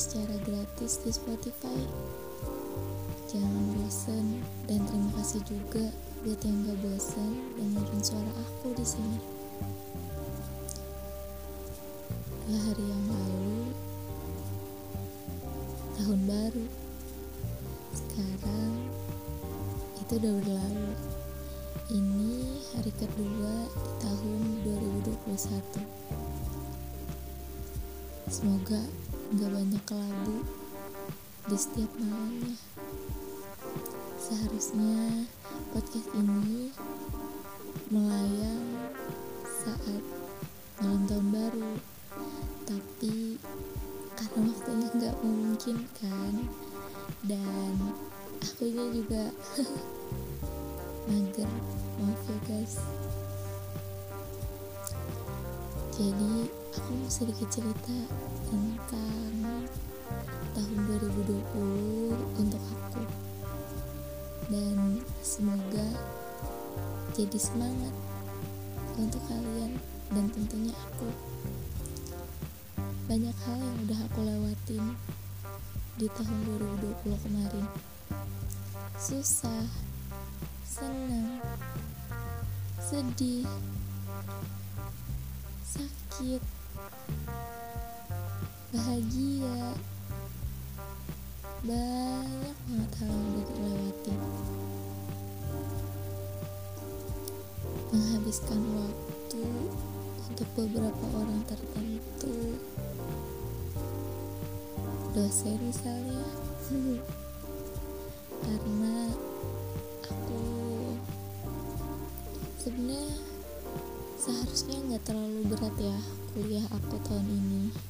secara gratis di Spotify. Jangan bosan dan terima kasih juga buat yang gak bosan dengerin suara aku di sini. Dua hari yang lalu tahun baru. Sekarang itu udah berlalu. Ini hari kedua di tahun 2021 semoga nggak banyak kelabu di setiap malamnya. Seharusnya podcast ini melayang saat malam tahun baru. Tapi karena waktunya nggak memungkinkan dan aku juga mager. Maaf ya guys. Jadi aku mau sedikit cerita tentang tahun 2020 untuk aku. Dan semoga jadi semangat untuk kalian dan tentunya aku. Banyak hal yang udah aku lewatin di tahun 2020 kemarin. Susah senang sedih sakit bahagia. Banyak banget hal yang udah dilewati menghabiskan waktu untuk beberapa orang tertentu. Dosen misalnya. Karena aku sebenarnya seharusnya nggak terlalu berat ya kuliah aku tahun ini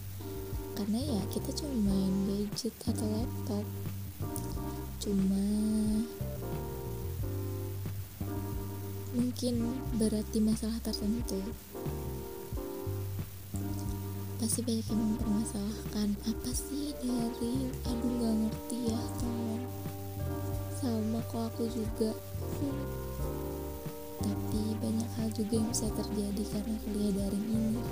karena ya kita cuma main gadget atau laptop. Cuma mungkin berat di masalah tertentu. Pasti banyak yang mempermasalahkan. Apa sih dari? Aduh gak ngerti ya tolong. Sama kok aku juga. Tapi banyak hal juga yang bisa terjadi karena kuliah daring ini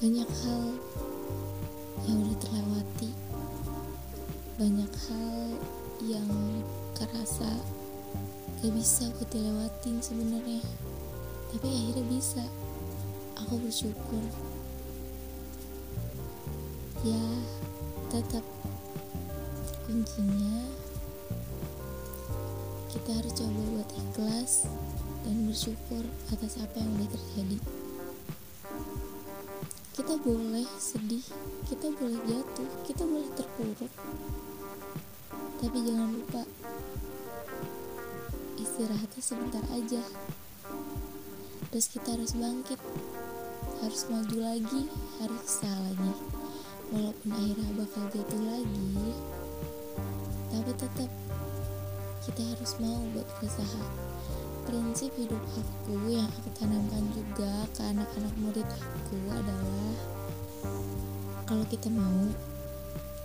banyak hal yang udah terlewati. Banyak hal yang kerasa gak bisa aku dilewatin sebenarnya. Tapi akhirnya bisa. Aku bersyukur. Ya tetap kuncinya kita harus coba buat ikhlas dan bersyukur atas apa yang udah terjadi kita boleh sedih kita boleh jatuh kita boleh terpuruk. Tapi jangan lupa istirahatnya sebentar aja. Terus kita harus bangkit harus maju lagi harus usaha lagi. Walaupun akhirnya bakal jatuh lagi tapi tetap kita harus mau buat berusaha prinsip hidup aku yang aku tanamkan juga ke anak-anak murid aku adalah kalau kita mau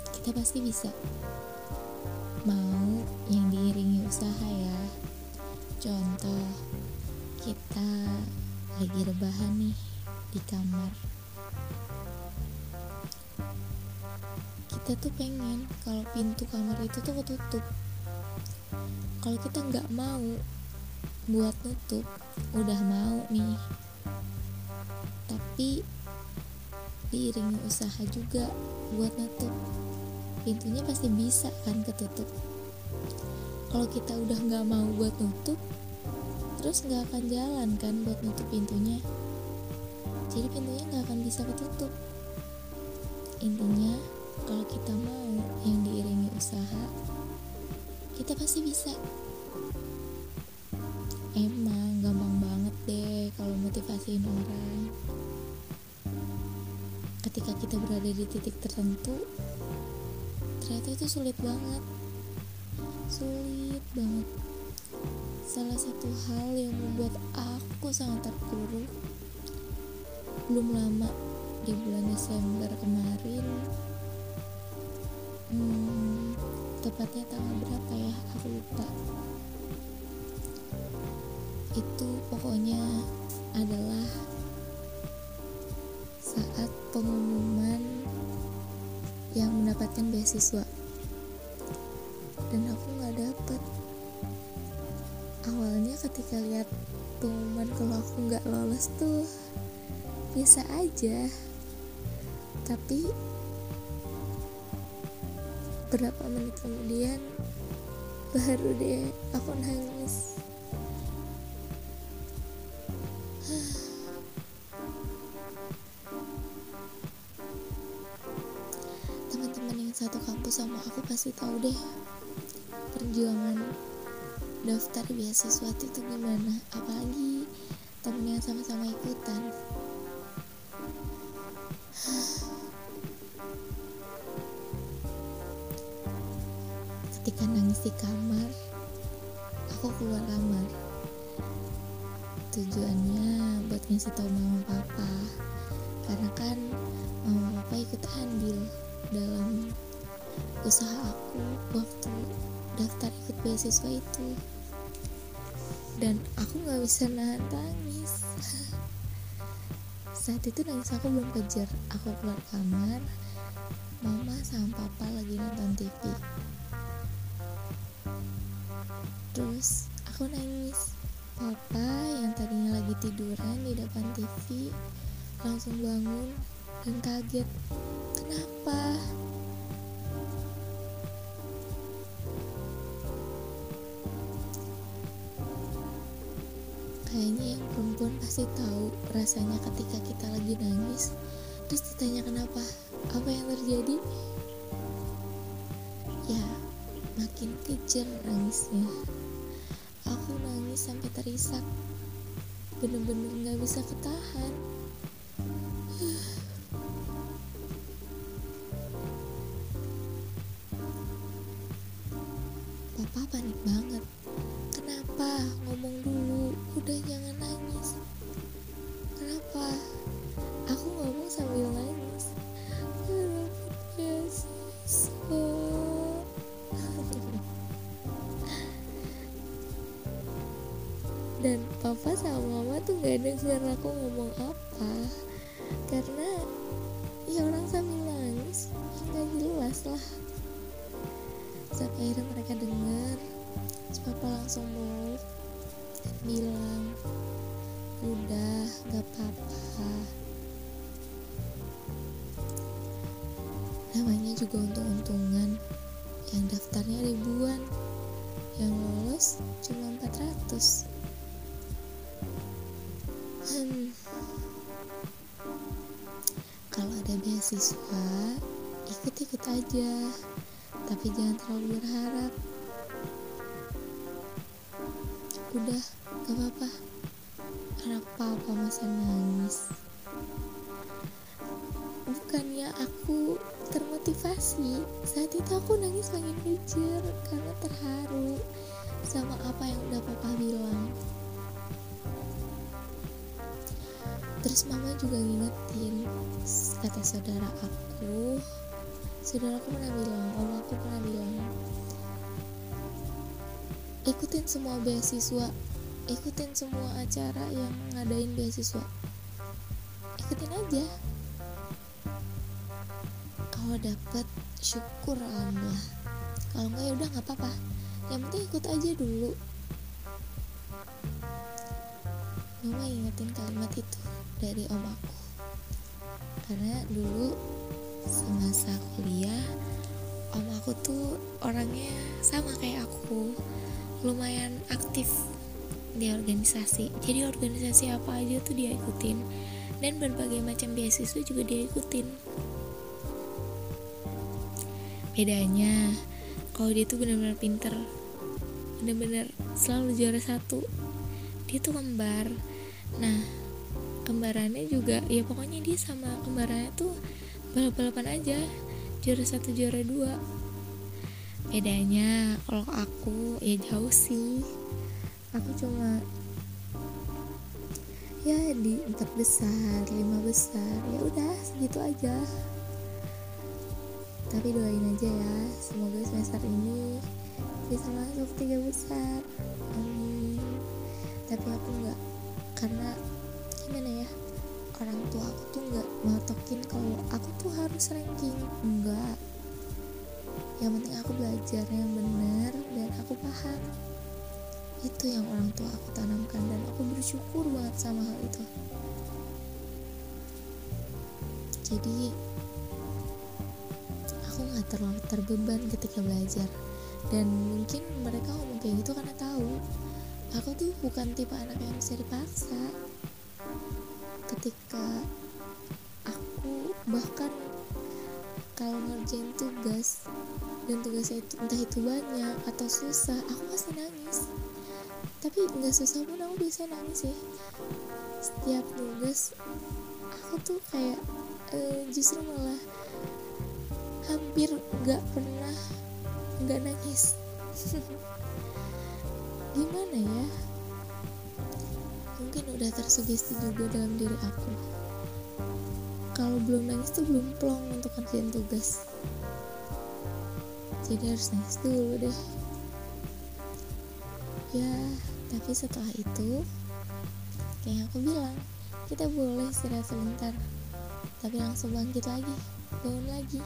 kita pasti bisa. Mau yang diiringi usaha ya. Contoh kita lagi rebahan nih di kamar. Kita tuh pengen kalau pintu kamar itu tuh ketutup. Kalau kita nggak mau buat nutup udah mau nih. Tapi diiringi usaha juga buat nutup. Pintunya pasti bisa kan ketutup. Kalau kita udah nggak mau buat nutup terus nggak akan jalan kan buat nutup pintunya. Jadi pintunya nggak akan bisa ketutup. Intinya kalau kita mau yang diiringi usaha kita pasti bisa emang gampang banget deh kalau motivasiin orang. Ketika kita berada di titik tertentu ternyata itu sulit banget. Sulit banget. Salah satu hal yang membuat aku sangat terpuruk belum lama di bulan Desember kemarin hmm, tepatnya tanggal berapa ya? Aku lupa itu pokoknya adalah saat pengumuman yang mendapatkan beasiswa. Dan aku nggak dapet. Awalnya ketika lihat pengumuman kalau aku nggak lolos tuh biasa aja. Tapi berapa menit kemudian baru deh aku nangis kampus sama. Aku pasti tahu deh perjuangan daftar beasiswa itu gimana. Apalagi temen yang sama-sama ikutan. Ketika nangis di kamar aku keluar kamar. Tujuannya buat ngasih tahu mama papa. Karena kan mama papa ikut andil dalam usaha aku waktu daftar ikut beasiswa itu. Dan aku nggak bisa nahan tangis. Saat itu nangis aku belum kejar. Aku keluar kamar. Mama sama papa lagi nonton TV terus aku nangis. Papa yang tadinya lagi tiduran di depan TV langsung bangun dan kaget kenapa rasanya ketika kita lagi nangis terus ditanya kenapa apa yang terjadi? Ya makin kejar nangisnya. Aku nangis sampai terisak. Bener-bener gak bisa ketahan dan papa sama mama tuh gak denger aku ngomong apa. Karena ya orang sambil nangis nggak jelas lah. Sampai akhirnya mereka dengar papa langsung meluk dan bilang udah gak apa-apa. Namanya juga untung-untungan. Yang daftarnya ribuan yang lolos cuma 400 beasiswa ikut-ikut aja. Tapi jangan terlalu berharap. Udah gak apa-apa. Anak papa masa nangis. Bukannya aku termotivasi. Saat itu aku nangis pengen kejar karena terharu sama apa yang udah papa bilang terus mama juga ngingetin kata saudara aku saudara aku pernah bilang om aku pernah bilang ikutin semua beasiswa ikutin semua acara yang ngadain beasiswa. Ikutin aja. Kalau dapet syukur alhamdulillah. Kalau enggak ya udah nggak apa-apa. Yang penting ikut aja dulu. Mama ingetin kalimat itu dari om aku karena dulu semasa kuliah om aku tuh orangnya sama kayak aku. Lumayan aktif di organisasi. Jadi organisasi apa aja tuh dia ikutin. Dan berbagai macam beasiswa juga dia ikutin. Bedanya kalau dia tuh benar-benar pinter benar-benar selalu juara satu dia tuh kembar nah kembarannya juga ya pokoknya dia sama kembarannya tuh balap-balapan aja juara satu juara dua. Bedanya kalau aku ya jauh sih. Aku cuma ya di empat besar lima besar ya udah segitu aja. Tapi doain aja ya semoga semester ini bisa masuk tiga besar. Amin. Tapi aku nggak karena gimana ya? Orang tua aku tuh nggak matokin kalau aku tuh harus ranking. Enggak yang penting aku belajar yang benar dan aku paham. Itu yang orang tua aku tanamkan dan aku bersyukur banget sama hal itu. Jadi aku nggak terlalu terbeban ketika belajar. Dan mungkin mereka ngomong kayak gitu karena tahu. Aku tuh bukan tipe anak yang bisa dipaksa ketika aku bahkan kalau ngerjain tugas dan tugasnya itu entah itu banyak atau susah aku pasti nangis. Tapi nggak susah pun aku bisa nangis ya. Setiap tugas aku tuh kayak uh, justru malah hampir nggak pernah nggak nangis. Gimana ya mungkin udah tersugesti juga dalam diri aku. Kalau belum nangis tuh belum plong untuk kerjaan tugas. Jadi harus nangis dulu deh. Ya tapi setelah itu kayak aku bilang kita boleh istirahat sebentar tapi langsung bangkit lagi bangun lagi.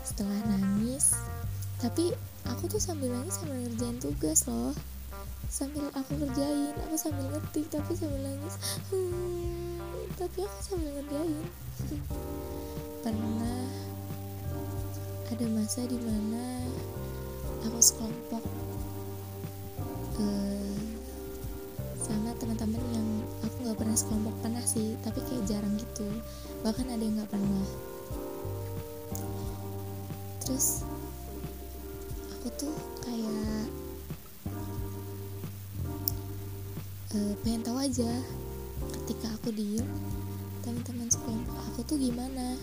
Setelah nangis tapi aku tuh sambil nangis sambil ngerjain tugas loh sambil aku kerjain aku sambil ngetik tapi sambil nangis. Hmm, tapi aku sambil ngerjain. Pernah ada masa di mana aku sekelompok uh, sama teman-teman yang aku nggak pernah sekelompok pernah sih tapi kayak jarang gitu. Bahkan ada yang nggak pernah. Terus aku tuh uh, pengen tahu aja ketika aku diem teman-teman sekelompok aku tuh gimana?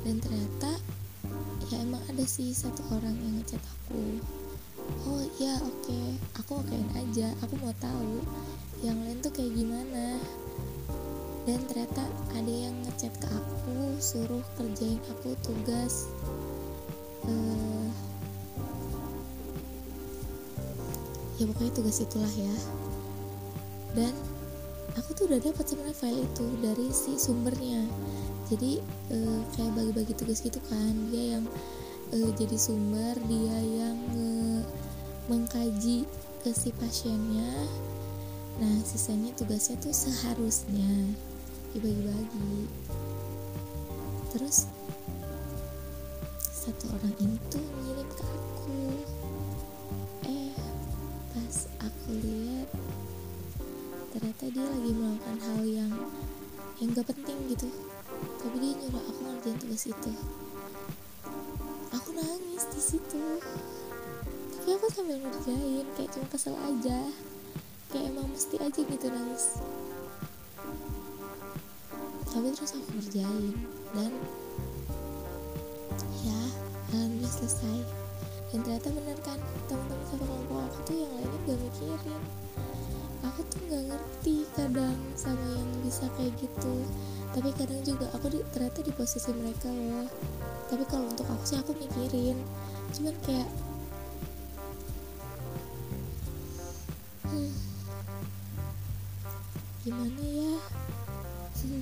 Dan ternyata ya emang ada sih satu orang yang ngechat aku. Oh ya oke okay. aku okein aja aku mau tahu yang lain tuh kayak gimana. Dan ternyata ada yang ngechat ke aku suruh kerjain aku tugas. Uh, ya pokoknya tugas itulah ya dan aku tuh udah dapat sebenarnya file itu dari si sumbernya. Jadi uh, kayak bagi-bagi tugas gitu kan. Dia yang uh, jadi sumber dia yang uh, mengkaji ke si pasiennya. Nah sisanya tugasnya tuh seharusnya dibagi-bagi. Terus satu orang itu ngirim ke aku. Eh pas aku lihat ternyata dia lagi melakukan hal yang yang gak penting gitu. Tapi dia nyuruh aku ngerjain tugas itu. Aku nangis di situ. Tapi aku sambil ngerjain kayak cuma kesel aja. Kayak emang mesti aja gitu nangis. Tapi terus aku ngerjain dan ya alhamdulillah selesai. Dan ternyata benar kan teman-teman satu kelompok aku tuh yang lainnya gak mikirin aku tuh nggak ngerti kadang sama yang bisa kayak gitu. Tapi kadang juga aku di, ternyata di posisi mereka loh tapi kalau untuk aku sih aku mikirin. Cuman kayak hmm, gimana ya?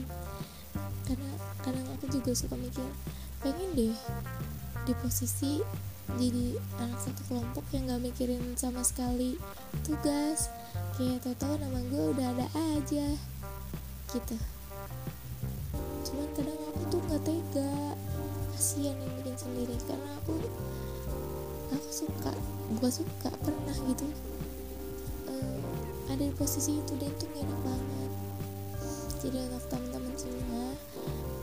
Karena kadang aku juga suka mikir pengen deh di posisi jadi anak satu kelompok yang gak mikirin sama sekali tugas kayak tau-tau nama gue udah ada aja. Gitu. Cuman kadang aku tuh nggak tega. Kasihan yang bikin sendiri. Karena aku aku suka bukan suka pernah gitu uh, ada di posisi itu dan itu enak banget. Jadi untuk teman-teman semua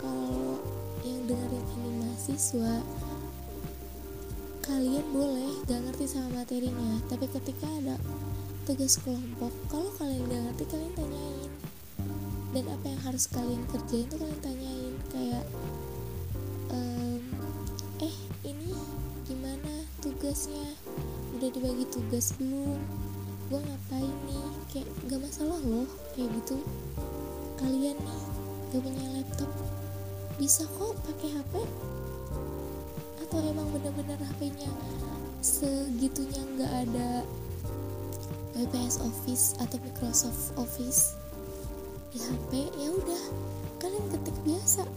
kalau yang dengerin ini mahasiswa kalian boleh gak ngerti sama materinya. Tapi ketika ada tugas kelompok. Kalau kalian gak ngerti kalian tanyain. Dan apa yang harus kalian kerjain tuh kalian tanyain. Kayak ehm, eh ini gimana tugasnya? Udah dibagi tugas belum? Gue ngapain nih? Kayak gak masalah loh kayak gitu. Kalian nih gak punya laptop. Bisa kok pakai HP atau emang bener-bener HP-nya segitunya nggak ada WPS Office atau Microsoft Office. Di HP ya udah. Kalian ketik biasa.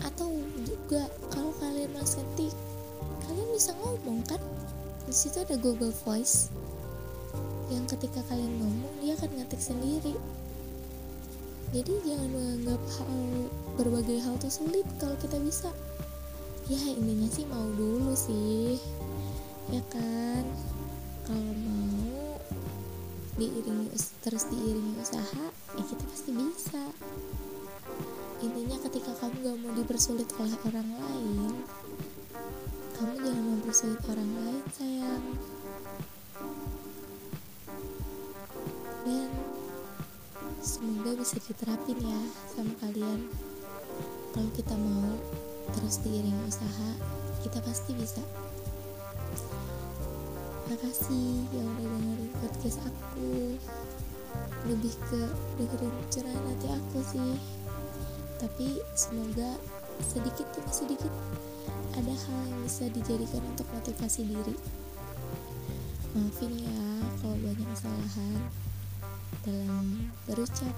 Atau juga kalau kalian masih ketik kalian bisa ngomong kan? Di situ ada Google Voice. Yang ketika kalian ngomong dia akan ngetik sendiri. Jadi jangan menganggap hal berbagai hal itu sulit kalau kita bisa. Ya intinya sih mau dulu sih. Ya kan kalau mau diiringi terus diiringi usaha ya kita pasti bisa. Intinya ketika kamu gak mau dipersulit oleh orang lain kamu jangan mempersulit orang lain sayang. Dan semoga bisa diterapin ya sama kalian. Kalau kita mau terus diiringi usaha kita pasti bisa makasih yang udah dengerin podcast aku. Lebih ke dengerin curahan hati aku sih. Tapi semoga sedikit demi sedikit ada hal yang bisa dijadikan untuk motivasi diri. Maafin ya kalau banyak kesalahan dalam berucap